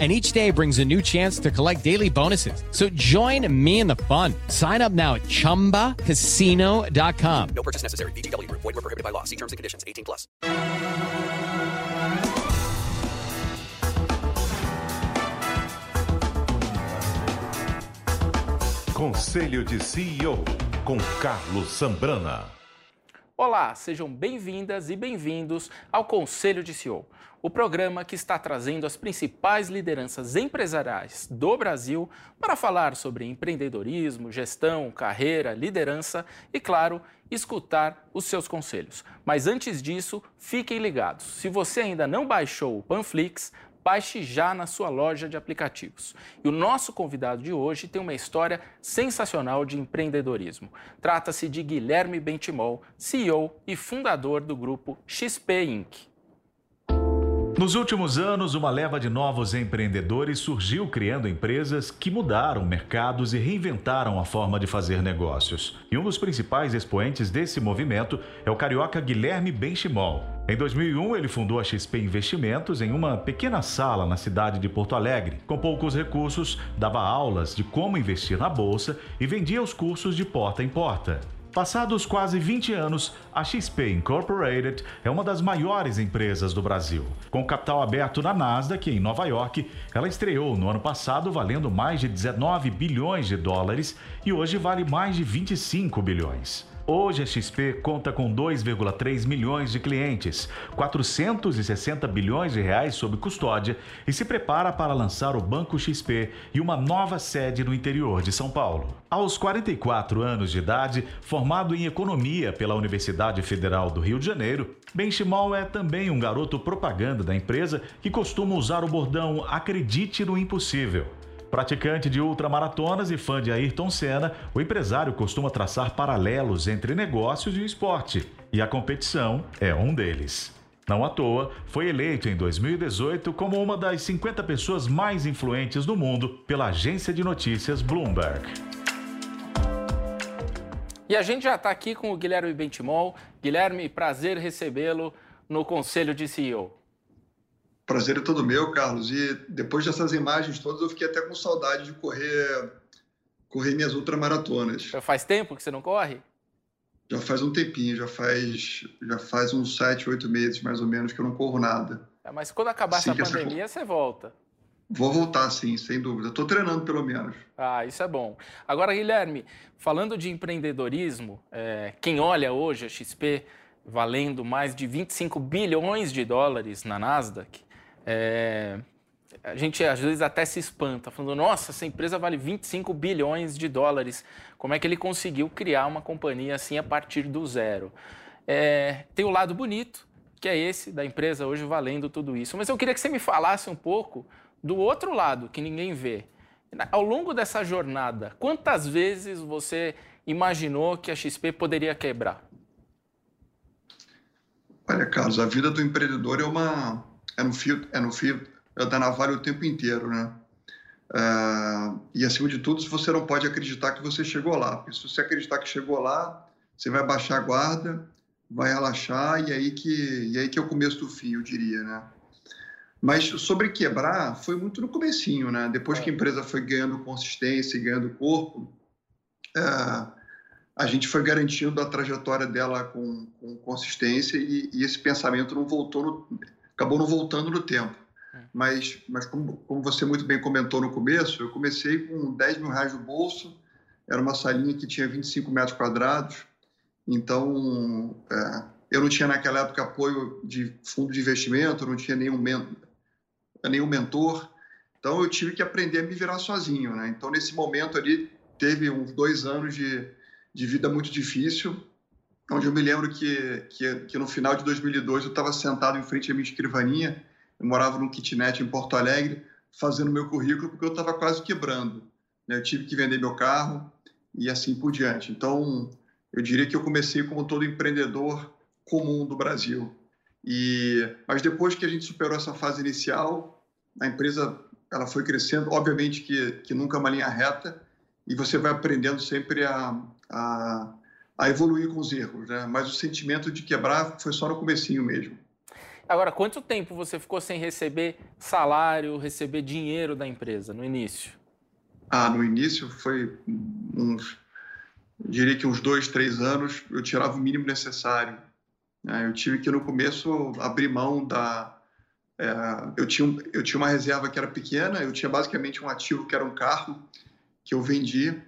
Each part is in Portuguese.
and each day brings a new chance to collect daily bonuses. So join me in the fun. Sign up now at ChumbaCasino.com. No purchase necessary. BGW. Void were prohibited by law. See terms and conditions. 18 plus. Conselho de CEO com Carlos Sambrana. Olá, sejam bem-vindas e bem-vindos ao Conselho de CEO, o programa que está trazendo as principais lideranças empresariais do Brasil para falar sobre empreendedorismo, gestão, carreira, liderança e, claro, escutar os seus conselhos. Mas antes disso, fiquem ligados. Se você ainda não baixou o Panflix, baixe já na sua loja de aplicativos. E o nosso convidado de hoje tem uma história sensacional de empreendedorismo. Trata-se de Guilherme Bentimol, CEO e fundador do grupo XP Inc. Nos últimos anos, uma leva de novos empreendedores surgiu criando empresas que mudaram mercados e reinventaram a forma de fazer negócios. E um dos principais expoentes desse movimento é o carioca Guilherme Benchimol. Em 2001, ele fundou a XP Investimentos em uma pequena sala na cidade de Porto Alegre. Com poucos recursos, dava aulas de como investir na bolsa e vendia os cursos de porta em porta. Passados quase 20 anos, a XP Incorporated é uma das maiores empresas do Brasil. Com capital aberto na Nasdaq, em Nova York, ela estreou no ano passado valendo mais de 19 bilhões de dólares e hoje vale mais de 25 bilhões. Hoje a XP conta com 2,3 milhões de clientes, 460 bilhões de reais sob custódia e se prepara para lançar o Banco XP e uma nova sede no interior de São Paulo. Aos 44 anos de idade, formado em economia pela Universidade Federal do Rio de Janeiro, Benchimol é também um garoto propaganda da empresa que costuma usar o bordão Acredite no Impossível. Praticante de ultramaratonas e fã de Ayrton Senna, o empresário costuma traçar paralelos entre negócios e esporte, e a competição é um deles. Não à toa, foi eleito em 2018 como uma das 50 pessoas mais influentes do mundo pela agência de notícias Bloomberg. E a gente já está aqui com o Guilherme Bentimol. Guilherme, prazer recebê-lo no Conselho de CEO. Prazer é todo meu, Carlos. E depois dessas imagens todas, eu fiquei até com saudade de correr, correr minhas ultramaratonas. Já faz tempo que você não corre? Já faz um tempinho, já faz, já faz uns sete, oito meses mais ou menos que eu não corro nada. É, mas quando acabar sim, essa pandemia, essa... você volta. Vou voltar, sim, sem dúvida. Estou treinando, pelo menos. Ah, isso é bom. Agora, Guilherme, falando de empreendedorismo, é, quem olha hoje a XP valendo mais de 25 bilhões de dólares na Nasdaq, é, a gente às vezes até se espanta, falando: nossa, essa empresa vale 25 bilhões de dólares. Como é que ele conseguiu criar uma companhia assim a partir do zero? É, tem o lado bonito, que é esse da empresa hoje valendo tudo isso. Mas eu queria que você me falasse um pouco do outro lado, que ninguém vê. Ao longo dessa jornada, quantas vezes você imaginou que a XP poderia quebrar? Olha, Carlos, a vida do empreendedor é uma, é no fio, é no fio da navalha o tempo inteiro, né? Uh, e acima de tudo, você não pode acreditar que você chegou lá. Porque se você acreditar que chegou lá, você vai baixar a guarda, vai relaxar e aí que e aí que é o começo do fim, eu diria, né? Mas sobre quebrar, foi muito no comecinho, né? Depois que a empresa foi ganhando consistência e ganhando corpo, uh, a gente foi garantindo a trajetória dela com, com consistência e, e, esse pensamento não voltou no, acabou não voltando no tempo. É. Mas, mas como, como, você muito bem comentou no começo, eu comecei com 10 mil reais no bolso, era uma salinha que tinha 25 metros quadrados, então é, eu não tinha naquela época apoio de fundo de investimento, não tinha nenhum, nenhum mentor, então eu tive que aprender a me virar sozinho. Né? Então nesse momento ali teve uns dois anos de, de vida muito difícil, onde eu me lembro que, que, que no final de 2002 eu estava sentado em frente à minha escrivaninha, eu morava num kitnet em Porto Alegre, fazendo meu currículo, porque eu estava quase quebrando. Né? Eu tive que vender meu carro e assim por diante. Então, eu diria que eu comecei como todo empreendedor comum do Brasil. E, mas depois que a gente superou essa fase inicial, a empresa ela foi crescendo, obviamente que, que nunca é uma linha reta, e você vai aprendendo sempre a, a, a evoluir com os erros, né? Mas o sentimento de quebrar foi só no comecinho mesmo. Agora, quanto tempo você ficou sem receber salário, receber dinheiro da empresa no início? Ah, no início foi uns, diria que uns dois, três anos, eu tirava o mínimo necessário. Né? Eu tive que no começo abrir mão da, é, eu, tinha, eu tinha uma reserva que era pequena, eu tinha basicamente um ativo que era um carro que eu vendi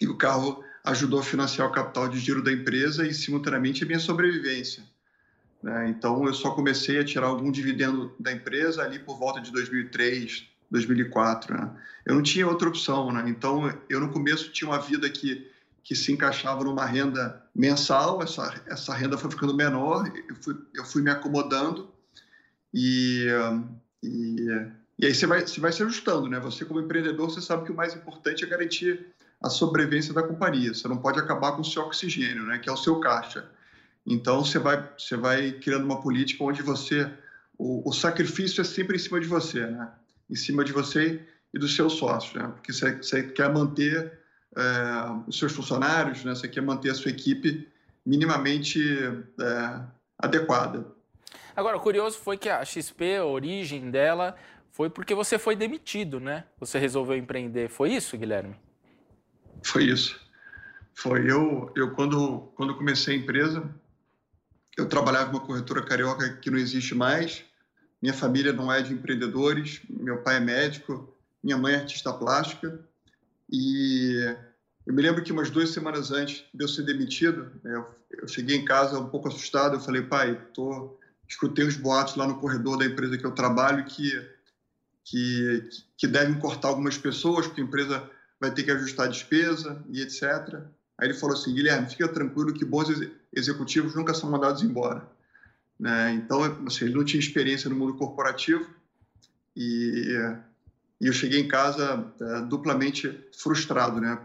e o carro ajudou a financiar o capital de giro da empresa e simultaneamente a minha sobrevivência. Né? Então eu só comecei a tirar algum dividendo da empresa ali por volta de 2003, 2004. Né? Eu não tinha outra opção, né? então eu no começo tinha uma vida que que se encaixava numa renda mensal, essa, essa renda foi ficando menor, eu fui, eu fui me acomodando e, e, e aí você vai, você vai se ajustando, né? Você como empreendedor, você sabe que o mais importante é garantir a sobrevivência da companhia. Você não pode acabar com o seu oxigênio, né? Que é o seu caixa. Então você vai, você vai criando uma política onde você o, o sacrifício é sempre em cima de você, né? Em cima de você e dos seus sócios, né? Porque você, você quer manter é, os seus funcionários, né? Você quer manter a sua equipe minimamente é, adequada. Agora, o curioso foi que a XP, a origem dela, foi porque você foi demitido, né? Você resolveu empreender. Foi isso, Guilherme? Foi isso. Foi eu, eu quando, quando comecei a empresa, eu trabalhava em uma corretora carioca que não existe mais. Minha família não é de empreendedores, meu pai é médico, minha mãe é artista plástica. E eu me lembro que umas duas semanas antes de eu ser demitido, eu, eu cheguei em casa um pouco assustado. Eu falei, pai, tô escutei os boatos lá no corredor da empresa que eu trabalho que, que, que devem cortar algumas pessoas, porque a empresa vai ter que ajustar a despesa e etc. Aí ele falou assim, Guilherme, fica tranquilo que bons executivos nunca são mandados embora. Né? Então, assim, ele não tinha experiência no mundo corporativo e, e eu cheguei em casa é, duplamente frustrado, né?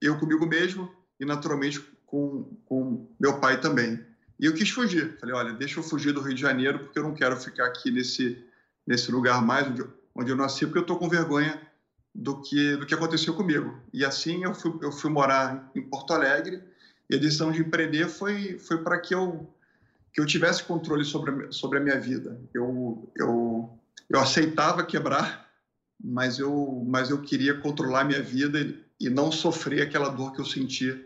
Eu comigo mesmo e, naturalmente, com, com meu pai também. E eu quis fugir. Falei, olha, deixa eu fugir do Rio de Janeiro, porque eu não quero ficar aqui nesse, nesse lugar mais onde, onde eu nasci, porque eu estou com vergonha do que, do que aconteceu comigo. E assim eu fui, eu fui morar em Porto Alegre e a decisão de empreender foi, foi para que eu, que eu tivesse controle sobre sobre a minha vida. Eu, eu, eu aceitava quebrar, mas eu, mas eu queria controlar a minha vida e, não sofrer aquela dor que eu senti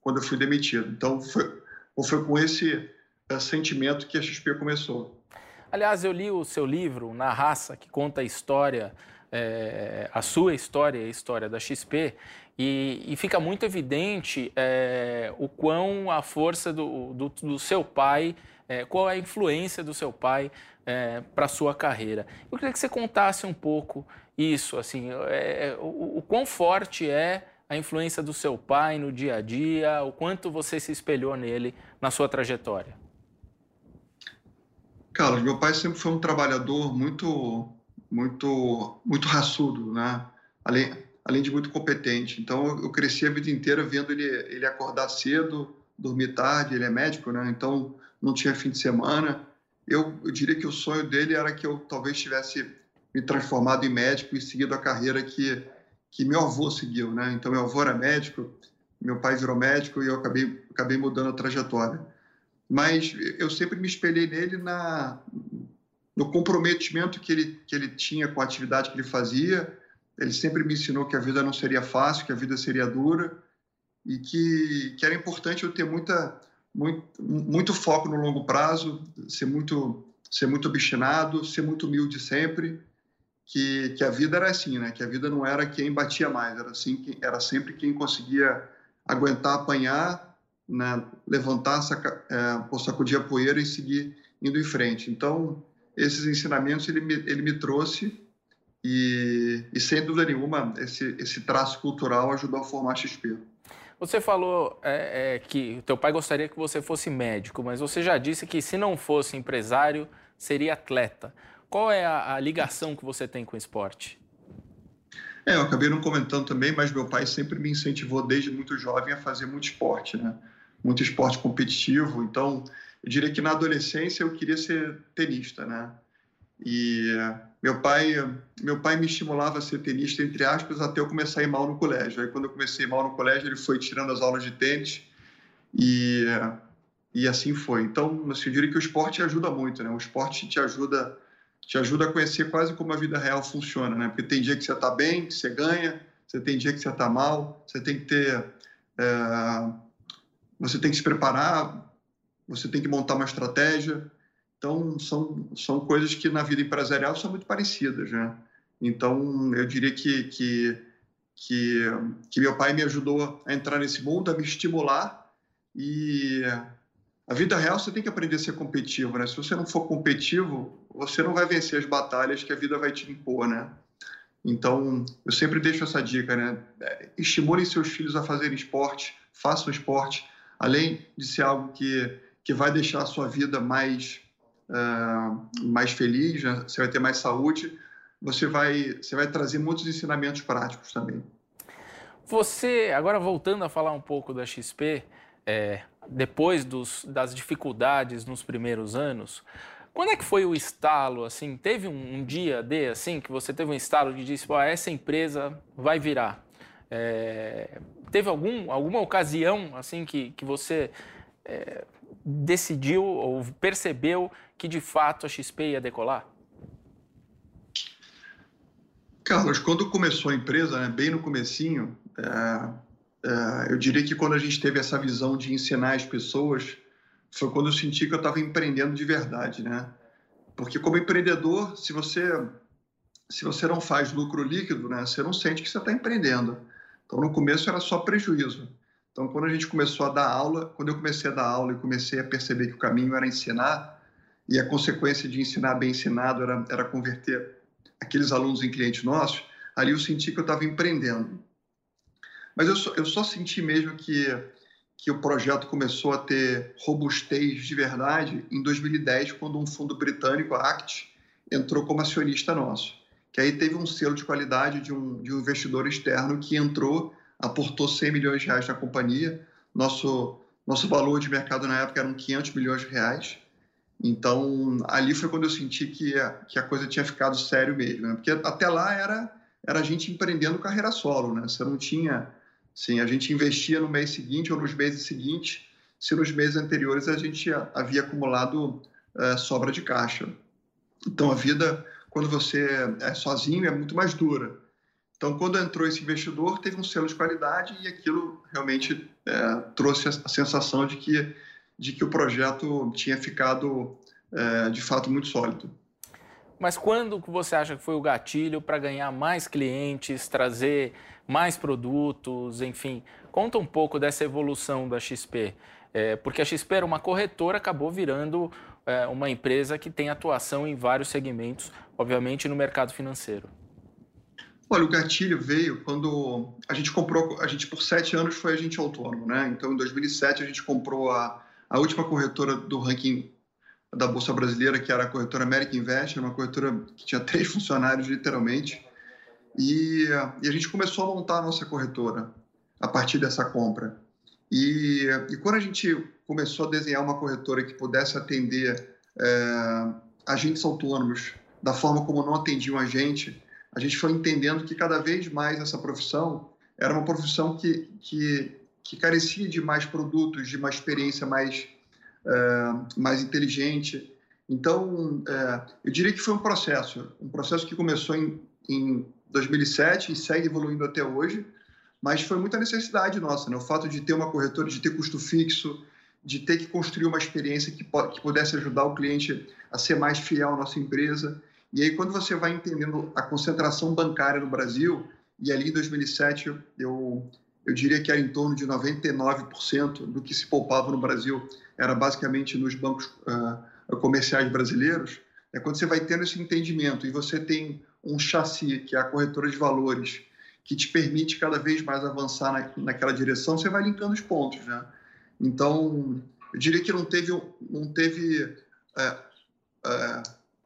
quando eu fui demitido. Então foi, foi com esse uh, sentimento que a XP começou? Aliás, eu li o seu livro, Na Raça, que conta a história, é, a sua história a história da XP, e, e fica muito evidente é, o quão a força do, do, do seu pai, é, qual é a influência do seu pai para a sua carreira. Eu queria que você contasse um pouco isso, assim, o, o quão forte é a influência do seu pai no dia a dia, o quanto você se espelhou nele na sua trajetória? Carlos, meu pai sempre foi um trabalhador muito, muito, muito raçudo, né? Além, além de muito competente. Então, eu cresci a vida inteira vendo ele, ele acordar cedo, dormir tarde. Ele é médico, né? Então, não tinha fim de semana. Eu, eu diria que o sonho dele era que eu talvez tivesse me transformado em médico e seguido a carreira que que meu avô seguiu, né? Então, meu avô era médico, meu pai virou médico e eu acabei, acabei mudando a trajetória. Mas eu sempre me espelhei nele na, no comprometimento que ele, que ele tinha com a atividade que ele fazia. Ele sempre me ensinou que a vida não seria fácil, que a vida seria dura e que, que era importante eu ter muita, muito, muito foco no longo prazo, ser muito, ser muito obstinado, ser muito humilde sempre que, que a vida era assim, né? Que a vida não era quem batia mais, era assim, era sempre quem conseguia aguentar apanhar, né? levantar, saca, é, sacudir a poeira e seguir indo em frente. Então, esses ensinamentos ele me, ele me trouxe e, e, sem dúvida nenhuma, esse, esse traço cultural ajudou a formar a XP. Você falou é, é, que teu pai gostaria que você fosse médico, mas você já disse que se não fosse empresário, seria atleta. Qual é a, a ligação que você tem com o esporte? É, eu acabei não comentando também, mas meu pai sempre me incentivou desde muito jovem a fazer muito esporte, né? Muito esporte competitivo. Então, eu diria que na adolescência eu queria ser tenista, né? E meu pai, meu pai me estimulava a ser tenista, entre aspas, até eu começar a ir mal no colégio. Aí, quando eu comecei mal no colégio, ele foi tirando as aulas de tênis e, e assim foi. Então, assim, eu diria que o esporte ajuda muito, né? O esporte te ajuda, te ajuda a conhecer quase como a vida real funciona, né? Porque tem dia que você está bem, que você ganha, você tem dia que você está mal, você tem que ter... É, você tem que se preparar, você tem que montar uma estratégia, então, são, são coisas que na vida empresarial são muito parecidas, né? Então, eu diria que, que, que, que meu pai me ajudou a entrar nesse mundo, a me estimular e a vida real você tem que aprender a ser competitivo, né? Se você não for competitivo, você não vai vencer as batalhas que a vida vai te impor, né? Então, eu sempre deixo essa dica, né? Estimulem seus filhos a fazerem esporte, façam esporte, além de ser algo que, que vai deixar a sua vida mais uh, mais feliz, né? você vai ter mais saúde, você vai, você vai trazer muitos ensinamentos práticos também. Você, agora voltando a falar um pouco da XP, é, depois dos, das dificuldades nos primeiros anos, quando é que foi o estalo, assim, teve um, um dia de, assim, que você teve um estalo de disse, essa empresa vai virar? É, teve algum, alguma ocasião, assim, que, que você é, decidiu ou percebeu que de fato a XP ia decolar? Carlos, quando começou a empresa, né, bem no comecinho, é, é, eu diria que quando a gente teve essa visão de ensinar as pessoas, foi quando eu senti que eu estava empreendendo de verdade, né? Porque como empreendedor, se você se você não faz lucro líquido, né, você não sente que você está empreendendo. Então no começo era só prejuízo. Então, quando a gente começou a dar aula, quando eu comecei a dar aula e comecei a perceber que o caminho era ensinar, e a consequência de ensinar bem ensinado era, era converter aqueles alunos em clientes nossos, ali eu senti que eu estava empreendendo. Mas eu só, eu só senti mesmo que, que o projeto começou a ter robustez de verdade em 2010, quando um fundo britânico, a ACT, entrou como acionista nosso. Que aí teve um selo de qualidade de um, de um investidor externo que entrou aportou 100 milhões de reais na companhia. Nosso, nosso valor de mercado na época eram 500 milhões de reais. Então, ali foi quando eu senti que a, que a coisa tinha ficado sério mesmo. Né? Porque até lá era, era a gente empreendendo carreira solo. Né? Você não tinha... Sim, a gente investia no mês seguinte ou nos meses seguintes, se nos meses anteriores a gente havia acumulado é, sobra de caixa. Então, a vida, quando você é sozinho, é muito mais dura. Então, quando entrou esse investidor, teve um selo de qualidade e aquilo realmente é, trouxe a sensação de que, de que o projeto tinha ficado, é, de fato, muito sólido. Mas quando você acha que foi o gatilho para ganhar mais clientes, trazer mais produtos, enfim? Conta um pouco dessa evolução da XP. É, porque a XP era uma corretora, acabou virando é, uma empresa que tem atuação em vários segmentos, obviamente no mercado financeiro. Olha, o gatilho veio quando a gente comprou, a gente por sete anos foi agente autônomo, né? Então, em 2007 a gente comprou a, a última corretora do ranking da Bolsa Brasileira, que era a corretora American Invest, uma corretora que tinha três funcionários, literalmente. E, e, a gente começou a montar a nossa corretora a partir dessa compra. E, e quando a gente começou a desenhar uma corretora que pudesse atender é, agentes autônomos da forma como não atendiam a gente, a gente foi entendendo que cada vez mais essa profissão era uma profissão que, que, que carecia de mais produtos, de uma experiência mais, uh, mais inteligente. Então, uh, eu diria que foi um processo, um processo que começou em, em 2007 e segue evoluindo até hoje, mas foi muita necessidade nossa, né? o fato de ter uma corretora, de ter custo fixo, de ter que construir uma experiência que, que pudesse ajudar o cliente a ser mais fiel à nossa empresa. E aí, quando você vai entendendo a concentração bancária no Brasil, e ali em 2007 eu, eu diria que era em torno de 99% do que se poupava no Brasil era basicamente nos bancos uh, comerciais brasileiros, é quando você vai tendo esse entendimento e você tem um chassi, que é a corretora de valores, que te permite cada vez mais avançar na, naquela direção, você vai linkando os pontos, né? Então, eu diria que não teve, não teve uh, uh,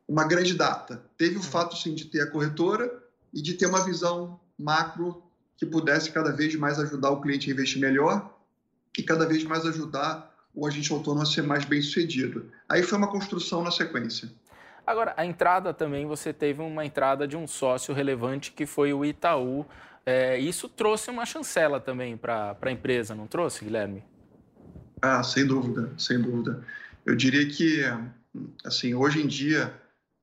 uma grande data. Teve o fato, sim, de ter a corretora e de ter uma visão macro que pudesse cada vez mais ajudar o cliente a investir melhor e cada vez mais ajudar o agente autônomo a ser mais bem sucedido. Aí foi uma construção na sequência. Agora, a entrada também, você teve uma entrada de um sócio relevante que foi o Itaú. É, isso trouxe uma chancela também para a empresa, não trouxe, Guilherme? Ah, sem dúvida, sem dúvida. Eu diria que, assim, hoje em dia,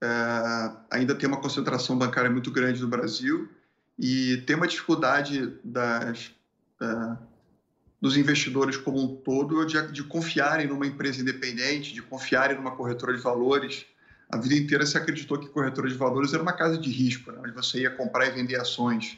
é, ainda tem uma concentração bancária muito grande no Brasil e tem uma dificuldade das, é, dos investidores como um todo de, de confiarem numa empresa independente, de confiarem numa corretora de valores a vida inteira se acreditou que corretora de valores era uma casa de risco, né, onde você ia comprar e vender ações.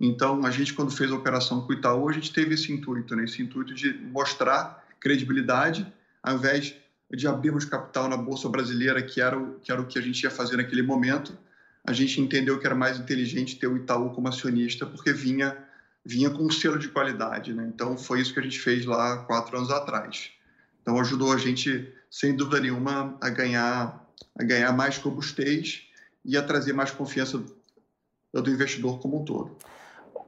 Então, a gente, quando fez a operação com o Itaú, a gente teve esse intuito, né, esse intuito de mostrar credibilidade, ao invés de abrirmos capital na Bolsa Brasileira, que era, o, que era o que a gente ia fazer naquele momento, a gente entendeu que era mais inteligente ter o Itaú como acionista, porque vinha, vinha com um selo de qualidade. Né? Então, foi isso que a gente fez lá quatro anos atrás. Então, ajudou a gente, sem dúvida nenhuma, a ganhar a ganhar mais robustez e a trazer mais confiança do investidor como um todo.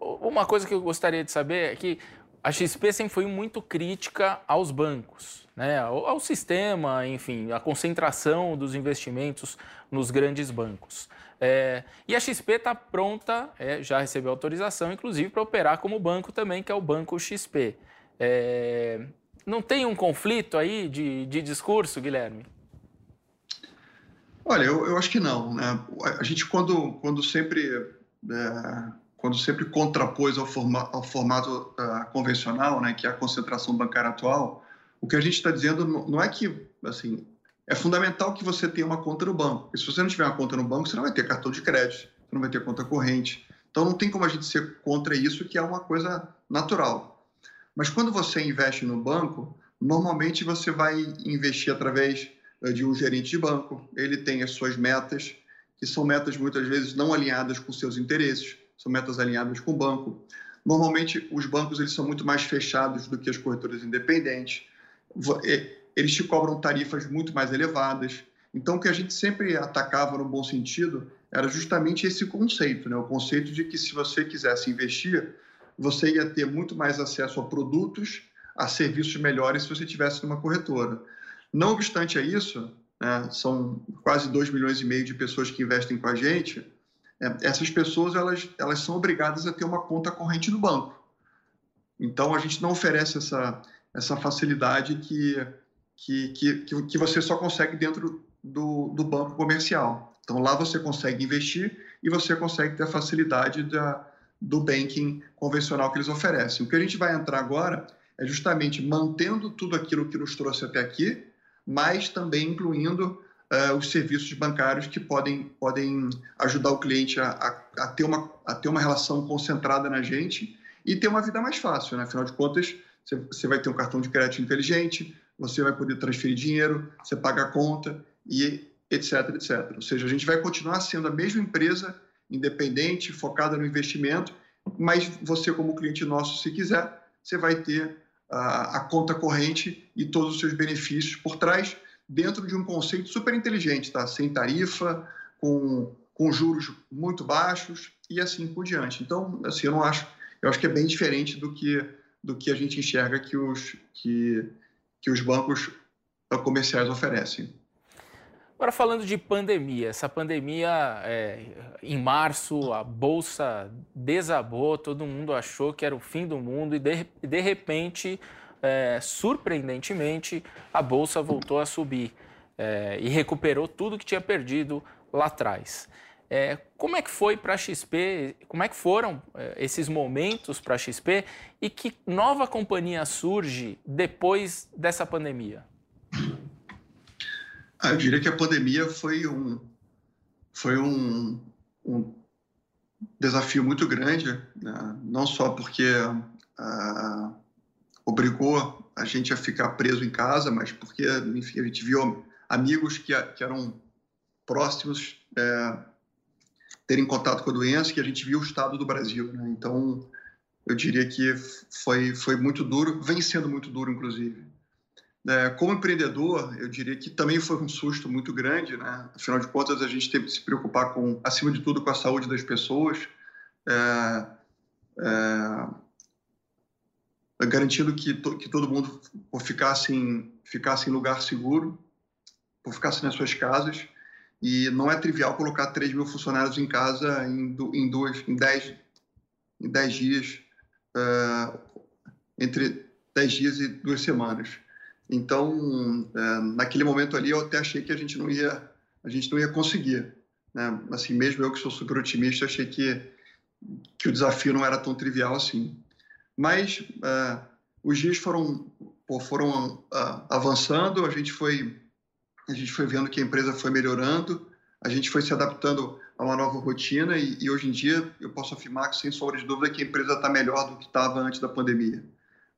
Uma coisa que eu gostaria de saber é que a XP sempre foi muito crítica aos bancos, né? ao, sistema, enfim, a concentração dos investimentos nos grandes bancos. É, e a XP está pronta, é, já recebeu autorização, inclusive, para operar como banco também, que é o Banco XP. É, não tem um conflito aí de, de discurso, Guilherme? Olha, eu, eu acho que não. Né? A gente, quando, quando sempre. É, quando sempre contrapôs ao, forma, ao formato uh, convencional, né, que é a concentração bancária atual, o que a gente está dizendo não é que, assim, é fundamental que você tenha uma conta no banco. Se você não tiver uma conta no banco, você não vai ter cartão de crédito, você não vai ter conta corrente. Então não tem como a gente ser contra isso, que é uma coisa natural. Mas quando você investe no banco, normalmente você vai investir através de um gerente de banco, ele tem as suas metas, que são metas muitas vezes não alinhadas com seus interesses, são metas alinhadas com o banco. Normalmente, os bancos eles são muito mais fechados do que as corretoras independentes. Eles te cobram tarifas muito mais elevadas. Então, o que a gente sempre atacava no bom sentido era justamente esse conceito, né? o conceito de que se você quisesse investir, você ia ter muito mais acesso a produtos, a serviços melhores se você tivesse numa corretora. Não obstante a isso, né, são quase 2 milhões e meio de pessoas que investem com a gente, é, essas pessoas elas, elas são obrigadas a ter uma conta corrente no banco. Então, a gente não oferece essa, essa facilidade que, que, que, que você só consegue dentro do, do banco comercial. Então, lá você consegue investir e você consegue ter a facilidade da, do banking convencional que eles oferecem. O que a gente vai entrar agora é justamente mantendo tudo aquilo que nos trouxe até aqui, mas também incluindo uh, os serviços bancários que podem, podem ajudar o cliente a, a, a, ter uma, a ter uma relação concentrada na gente e ter uma vida mais fácil. Né? Afinal de contas, você, vai ter um cartão de crédito inteligente, você vai poder transferir dinheiro, você paga a conta e etc, etc. Ou seja, a gente vai continuar sendo a mesma empresa independente, focada no investimento, mas você como cliente nosso, se quiser, você vai ter a, conta corrente e todos os seus benefícios por trás, dentro de um conceito super inteligente, tá? sem tarifa, com, com juros muito baixos e assim por diante. Então, assim, eu não acho, eu acho que é bem diferente do que, do que a gente enxerga que os, que, que os bancos comerciais oferecem. Agora falando de pandemia, essa pandemia é, em março a bolsa desabou, todo mundo achou que era o fim do mundo e de, de repente, é, surpreendentemente, a bolsa voltou a subir é, e recuperou tudo que tinha perdido lá atrás. É, como é que foi para a XP? Como é que foram é, esses momentos para a XP e que nova companhia surge depois dessa pandemia? Ah, eu diria que a pandemia foi um, foi um, um desafio muito grande, né? não só porque ah, obrigou a gente a ficar preso em casa, mas porque, enfim, a gente viu amigos que, que eram próximos é, terem contato com a doença, que a gente viu o estado do Brasil. Né? Então, eu diria que foi, foi muito duro, vem sendo muito duro, inclusive. É, como empreendedor, eu diria que também foi um susto muito grande, né? Afinal de contas, a gente teve que se preocupar com, acima de tudo, com a saúde das pessoas. É, é, garantindo que, to, que todo mundo ficasse em, ficasse em lugar seguro, ficasse nas suas casas. E não é trivial colocar 3 mil funcionários em casa em, em, dois, em, dez, em dez dias, uh, entre 10 dias e duas semanas. Então, uh, naquele momento ali, eu até achei que a gente não ia, a gente não ia conseguir. Né? Assim, mesmo eu que sou super otimista, achei que, que o desafio não era tão trivial assim. Mas uh, os dias foram, foram avançando, a gente foi a gente foi vendo que a empresa foi melhorando, a gente foi se adaptando a uma nova rotina e, e hoje em dia eu posso afirmar que, sem sombra de dúvida, que a empresa está melhor do que estava antes da pandemia.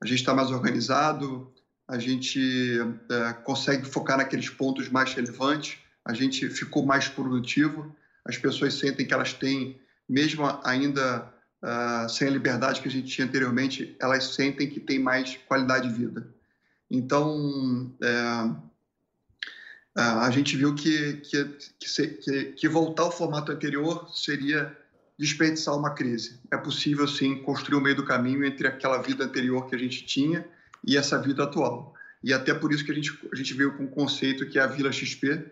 A gente está mais organizado, a gente é, consegue focar naqueles pontos mais relevantes, a gente ficou mais produtivo, as pessoas sentem que elas têm, mesmo ainda uh, sem a liberdade que a gente tinha anteriormente, elas sentem que têm mais qualidade de vida. Então, é, ah, a gente viu que, que, que, que, voltar ao formato anterior seria desperdiçar uma crise. É possível, sim, construir o meio do caminho entre aquela vida anterior que a gente tinha e essa vida atual. E até por isso que a gente, a gente veio com um conceito que é a Vila XP,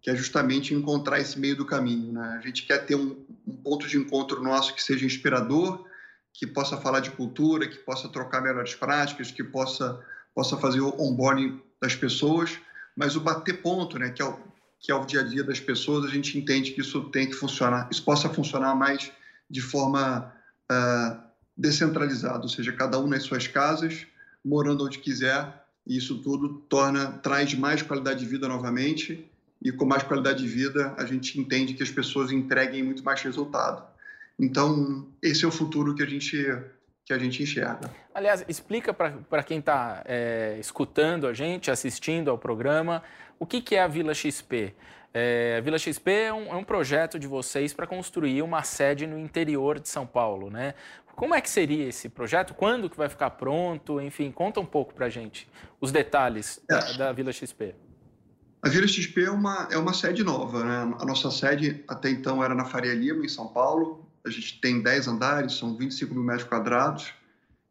que é justamente encontrar esse meio do caminho. Né? A gente quer ter um, um ponto de encontro nosso que seja inspirador, que possa falar de cultura, que possa trocar melhores práticas, que possa, possa fazer o onboarding das pessoas, mas o bater ponto, né, que é o, que é o dia a dia das pessoas, a gente entende que isso tem que funcionar, isso possa funcionar mais de forma uh, descentralizada, ou seja, cada um nas suas casas, morando onde quiser, e isso tudo torna, traz mais qualidade de vida novamente, e com mais qualidade de vida a gente entende que as pessoas entreguem muito mais resultado. Então, esse é o futuro que a gente que a gente enxerga. Aliás, explica para quem está é, escutando a gente, assistindo ao programa, o que, que é a Vila XP. É, a Vila XP é um, é um projeto de vocês para construir uma sede no interior de São Paulo, né? Como é que seria esse projeto? Quando que vai ficar pronto? Enfim, conta um pouco para a gente os detalhes da, é. da, Vila XP. A Vila XP é uma, é uma sede nova, né? A nossa sede até então era na Faria Lima, em São Paulo a gente tem 10 andares, são 25 mil metros quadrados,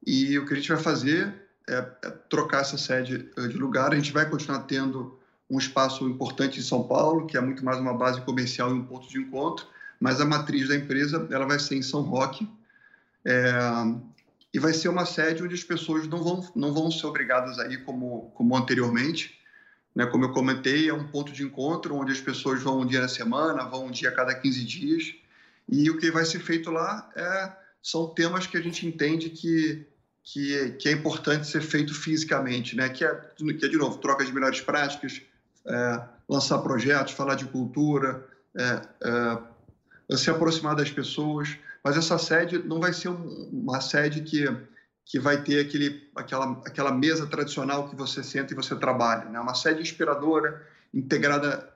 e o que a gente vai fazer é, é, trocar essa sede eh, de lugar. A gente vai continuar tendo um espaço importante em São Paulo, que é muito mais uma base comercial e um ponto de encontro, mas a matriz da empresa ela vai ser em São Roque, é, e vai ser uma sede onde as pessoas não vão, não vão ser obrigadas a ir como, como anteriormente. Né? Como eu comentei, é um ponto de encontro onde as pessoas vão um dia na semana, vão um dia a cada 15 dias, e o que vai ser feito lá é, são temas que a gente entende que, que, que é importante ser feito fisicamente, né? que, é, que é, de novo, troca de melhores práticas, é, lançar projetos, falar de cultura, é, é, se aproximar das pessoas. Mas essa sede não vai ser uma sede que, que vai ter aquele, aquela, aquela mesa tradicional que você senta e você trabalha. É né? uma sede inspiradora, integrada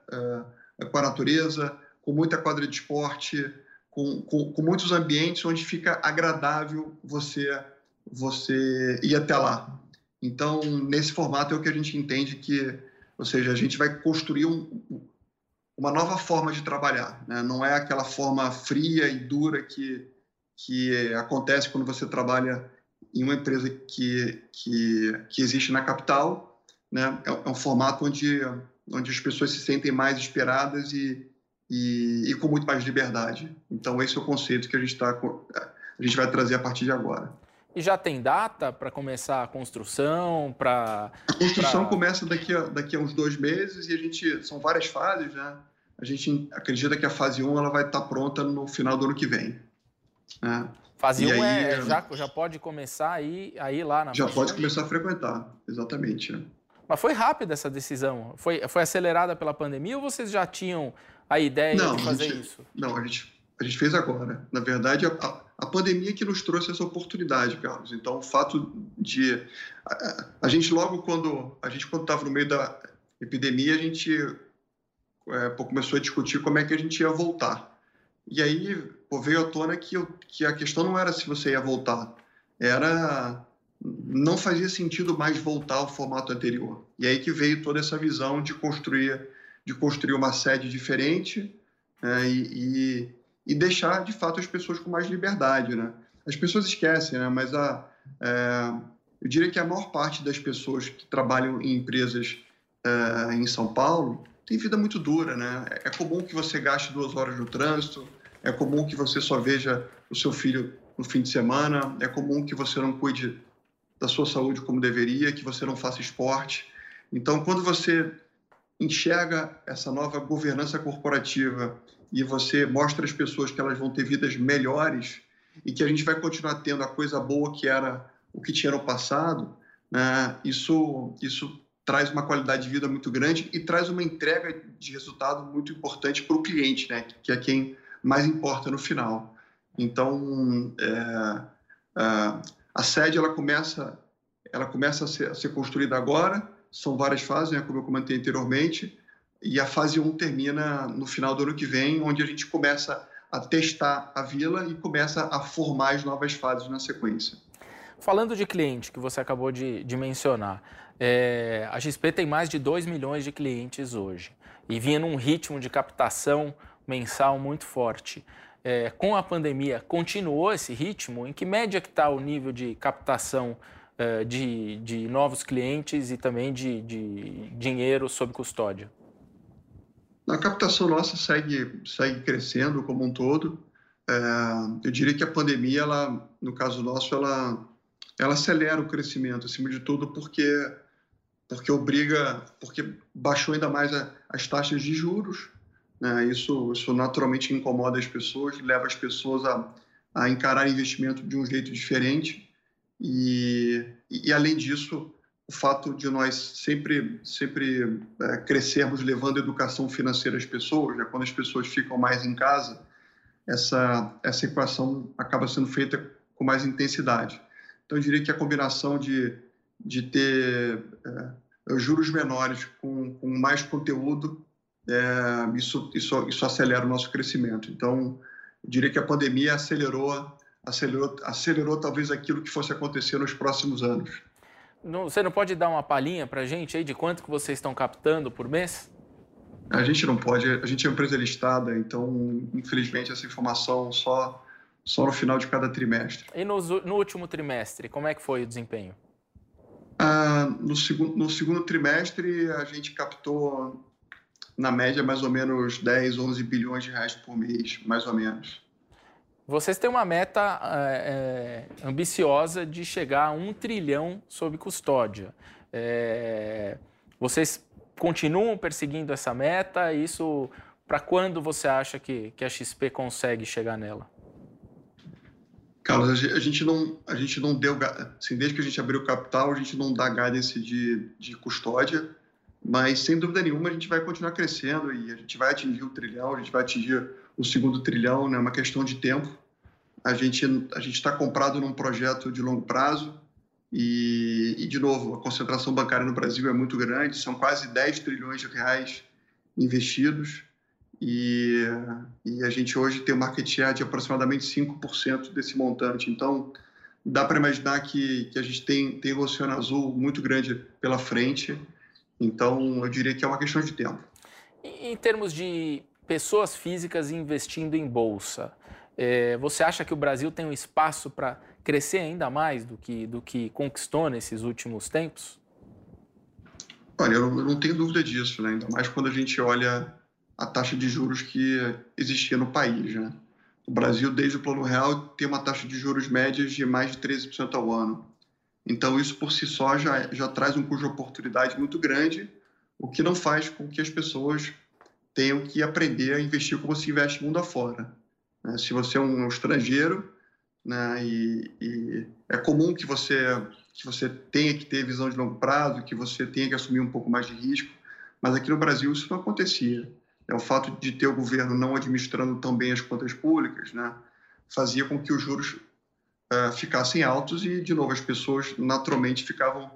é, com a natureza, com muita quadra de esporte, com, com, com, muitos ambientes onde fica agradável você você ir até lá. Então, nesse formato é o que a gente entende que, ou seja, a gente vai construir um, uma nova forma de trabalhar. Né? Não é aquela forma fria e dura que, que acontece quando você trabalha em uma empresa que, que, que existe na capital. Né? É, é um formato onde, onde as pessoas se sentem mais esperadas e, e, e, com muito mais liberdade. Então esse é o conceito que a gente está a gente vai trazer a partir de agora. E já tem data para começar a construção? Pra, a construção pra... começa daqui a, daqui a uns dois meses e a gente são várias fases, né? A gente acredita que a fase 1 ela vai estar tá pronta no final do ano que vem. Né? Fase 1 aí, é, já, já pode começar aí, aí lá na Já pode começar a frequentar, exatamente. Né? Mas foi rápida essa decisão? Foi, foi acelerada pela pandemia ou vocês já tinham a ideia não, de fazer gente, isso? Não, a gente, a gente fez agora. Na verdade, a, a, pandemia que nos trouxe essa oportunidade, Carlos. Então, o fato de. A, a gente, logo quando. A gente, quando estava no meio da epidemia, a gente é, começou a discutir como é que a gente ia voltar. E aí pô, veio à tona que, eu, que a questão não era se você ia voltar, era não fazia sentido mais voltar ao formato anterior. E aí que veio toda essa visão de construir de construir uma sede diferente né, e, e, e, deixar, de fato, as pessoas com mais liberdade. Né? As pessoas esquecem, né, mas a, é, eu diria que a maior parte das pessoas que trabalham em empresas uh, em São Paulo tem vida muito dura, né? É comum que você gaste duas horas no trânsito, é comum que você só veja o seu filho no fim de semana, é comum que você não cuide da sua saúde como deveria, que você não faça esporte. Então, quando você enxerga essa nova governança corporativa e você mostra às pessoas que elas vão ter vidas melhores e que a gente vai continuar tendo a coisa boa que era o que tinha no passado, né, isso, isso traz uma qualidade de vida muito grande e traz uma entrega de resultado muito importante para o cliente, né, que é quem mais importa no final. Então, é, é, a sede ela começa, ela começa a ser, a ser construída agora, são várias fases, né, como eu comentei anteriormente, e a fase 1 termina no final do ano que vem, onde a gente começa a testar a vila e começa a formar as novas fases na sequência. Falando de cliente, que você acabou de, de mencionar, é, a XP tem mais de 2 milhões de clientes hoje e vinha num ritmo de captação mensal muito forte. É, com a pandemia, continuou esse ritmo? Em que média que está o nível de captação é, de, de novos clientes e também de, de dinheiro sob custódia? A captação nossa segue, segue crescendo como um todo. É, eu diria que a pandemia, ela, no caso nosso, ela, ela acelera o crescimento, acima de tudo, porque, porque obriga, porque baixou ainda mais a, as taxas de juros. Né? Isso, isso naturalmente incomoda as pessoas, leva as pessoas a, a encarar investimento de um jeito diferente. E, e, além disso, o fato de nós sempre, sempre é, crescermos levando educação financeira às pessoas, né? quando as pessoas ficam mais em casa, essa, essa equação acaba sendo feita com mais intensidade. Então, eu diria que a combinação de, de ter é, juros menores com, com mais conteúdo, é, isso, isso, isso acelera o nosso crescimento. Então, eu diria que a pandemia acelerou, acelerou, acelerou talvez aquilo que fosse acontecer nos próximos anos. Não, você não pode dar uma palhinha para a gente aí de quanto que vocês estão captando por mês? A gente não pode, a gente é uma empresa listada, então infelizmente essa informação só, só no final de cada trimestre. E no, no último trimestre, como é que foi o desempenho? Ah, no, segundo, no segundo trimestre a gente captou na média mais ou menos 10, 11 bilhões de reais por mês, mais ou menos. Vocês têm uma meta é, ambiciosa de chegar a um trilhão sob custódia. É, vocês continuam perseguindo essa meta? Isso, para quando você acha que, que a XP consegue chegar nela? Carlos, a gente não, a gente não deu, assim, desde que a gente abriu o capital, a gente não dá guidance de, de custódia, mas sem dúvida nenhuma a gente vai continuar crescendo e a gente vai atingir o trilhão, a gente vai atingir o segundo trilhão, né? é né? uma questão de tempo. A gente a gente está comprado num projeto de longo prazo e, e, de novo, a concentração bancária no Brasil é muito grande, são quase 10 trilhões de reais investidos e, e a gente hoje tem um market share de aproximadamente 5% desse montante. Então, dá para imaginar que, que a gente tem, tem o Oceano Azul muito grande pela frente. Então, eu diria que é uma questão de tempo. Em termos de pessoas físicas investindo em bolsa, é, você acha que o Brasil tem um espaço para crescer ainda mais do que, do que conquistou nesses últimos tempos? Olha, eu não, eu não tenho dúvida disso, né? ainda mais quando a gente olha a taxa de juros que existia no país. Né? O Brasil, desde o Plano Real, tem uma taxa de juros médias de mais de 13% ao ano. Então, isso por si só já, já traz um custo de oportunidade muito grande, o que não faz com que as pessoas tenham que aprender a investir como se investe mundo afora. Né? Se você é um estrangeiro, né, e, e, é comum que você que você tenha que ter visão de longo prazo, que você tenha que assumir um pouco mais de risco, mas aqui no Brasil isso não acontecia. É o fato de ter o governo não administrando tão bem as contas públicas, né, fazia com que os juros uh, ficassem altos e de novo as pessoas naturalmente ficavam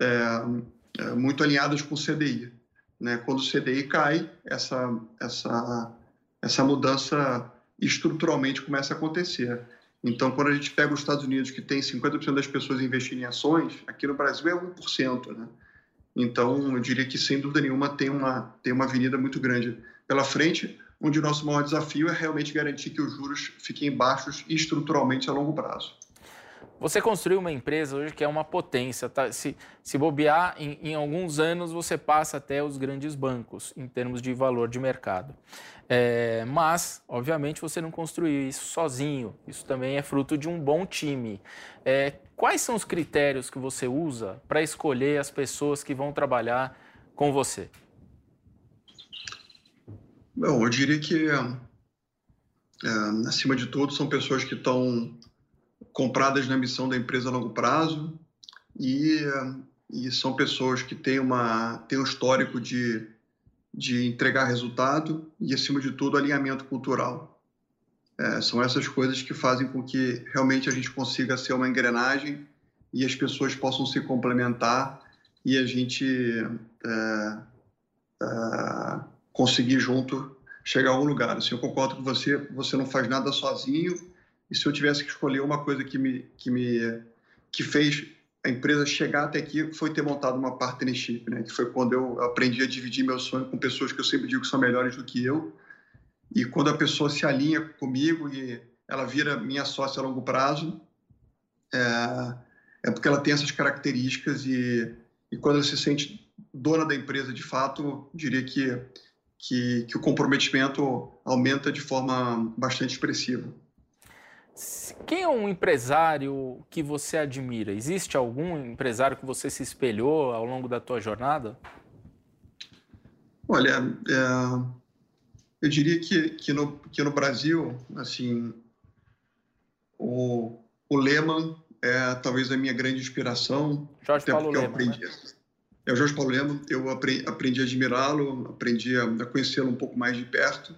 é, muito alinhadas com o CDI. Né? Quando o CDI cai, essa essa essa mudança estruturalmente começa a acontecer. Então, quando a gente pega os Estados Unidos, que tem 50% das pessoas investindo em ações, aqui no Brasil é 1%. Né? Então, eu diria que, sem dúvida nenhuma, tem uma, tem uma avenida muito grande pela frente, onde o nosso maior desafio é realmente garantir que os juros fiquem baixos estruturalmente a longo prazo. Você construiu uma empresa hoje que é uma potência. Tá? Se, se bobear, em, em, alguns anos você passa até os grandes bancos em termos de valor de mercado. É, mas, obviamente, você não construiu isso sozinho. Isso também é fruto de um bom time. É, quais são os critérios que você usa para escolher as pessoas que vão trabalhar com você? Bom, eu diria que, é, acima de tudo, são pessoas que estão compradas na missão da empresa a longo prazo e, e são pessoas que têm, uma, têm um histórico de, de entregar resultado e, acima de tudo, alinhamento cultural. É, são essas coisas que fazem com que realmente a gente consiga ser uma engrenagem e as pessoas possam se complementar e a gente é, é, conseguir junto chegar a algum lugar. Assim, eu concordo com você, você não faz nada sozinho e se eu tivesse que escolher uma coisa que me, que me que fez a empresa chegar até aqui foi ter montado uma partnership, né? Que foi quando eu aprendi a dividir meu sonho com pessoas que eu sempre digo que são melhores do que eu. E quando a pessoa se alinha comigo e ela vira minha sócia a longo prazo, é, é porque ela tem essas características e, e quando ela se sente dona da empresa de fato, diria que, que, que o comprometimento aumenta de forma bastante expressiva. Quem é um empresário que você admira? Existe algum empresário que você se espelhou ao longo da tua jornada? Olha, é, eu diria que, que, no, que no Brasil, assim, o, o Lehman é talvez a minha grande inspiração. Jorge Paulo Lehmann, aprendi, né? É o Jorge Paulo Lehmann, eu aprendi, a admirá-lo, aprendi a conhecê-lo um pouco mais de perto.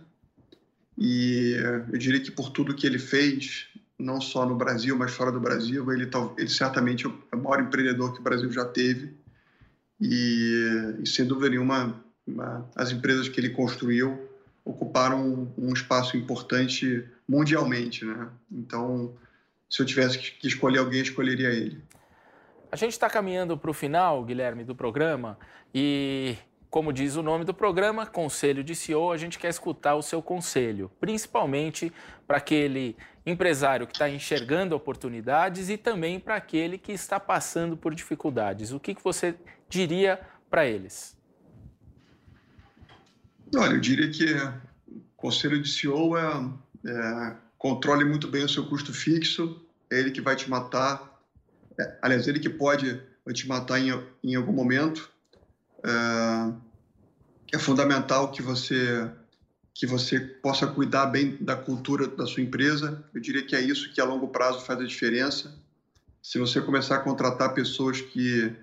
E eu diria que por tudo que ele fez, não só no Brasil, mas fora do Brasil, ele, ele certamente é o maior empreendedor que o Brasil já teve. E, e sem dúvida nenhuma, uma, as empresas que ele construiu ocuparam um, um espaço importante mundialmente, né? Então, se eu tivesse que escolher alguém, escolheria ele. A gente está caminhando para o final, Guilherme, do programa e como diz o nome do programa, Conselho de CEO, a gente quer escutar o seu conselho, principalmente para aquele empresário que está enxergando oportunidades e também para aquele que está passando por dificuldades. O que, que você diria para eles? Olha, eu diria que o conselho de CEO é, é controle muito bem o seu custo fixo, é ele que vai te matar, é, aliás, ele que pode te matar em, em algum momento. É, é fundamental que você que você possa cuidar bem da cultura da sua empresa. Eu diria que é isso que a longo prazo faz a diferença. Se você começar a contratar pessoas que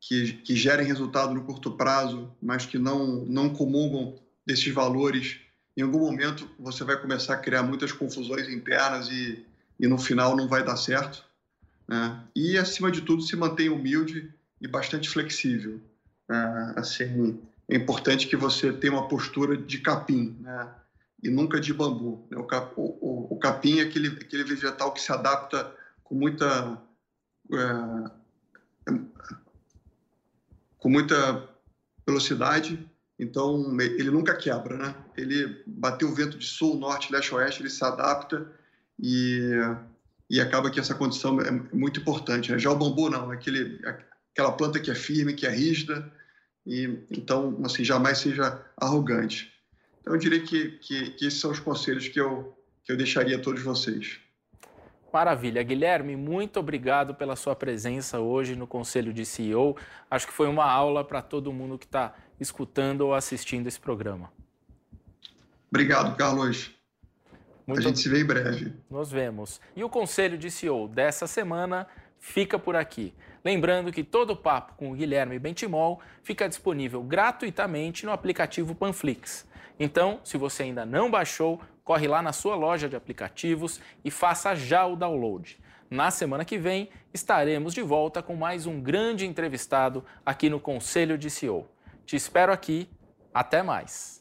que, que gerem resultado no curto prazo, mas que não não comungam desses valores, em algum momento você vai começar a criar muitas confusões internas e, e no final não vai dar certo. Né? E acima de tudo se mantenha humilde e bastante flexível. Né? Assim, é importante que você tenha uma postura de capim, né? E nunca de bambu. Né? O, cap, o, o, capim é aquele, aquele vegetal que se adapta com muita é, com muita velocidade. Então ele nunca quebra, né? Ele bateu o vento de sul, norte, leste, oeste, ele se adapta e e acaba que essa condição é muito importante. Né? Já o bambu não, é aquele aquela planta que é firme, que é rígida e então assim jamais seja arrogante. Então eu diria que, que, que esses são os conselhos que eu que eu deixaria a todos vocês. Maravilha. Guilherme, muito obrigado pela sua presença hoje no Conselho de CEO. Acho que foi uma aula para todo mundo que está escutando ou assistindo esse programa. Obrigado, Carlos. Muito a gente se vê em breve. Nos vemos. E o Conselho de CEO dessa semana fica por aqui. Lembrando que todo o papo com o Guilherme Bentimol fica disponível gratuitamente no aplicativo Panflix. Então, se você ainda não baixou, corre lá na sua loja de aplicativos e faça já o download. Na semana que vem, estaremos de volta com mais um grande entrevistado aqui no Conselho de CEO. Te espero aqui. Até mais.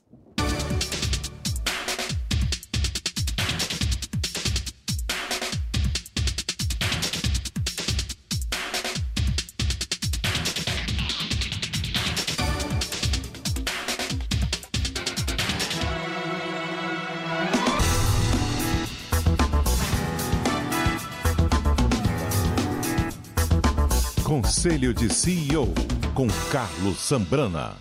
Conselho de CEO com Carlos Sambrana.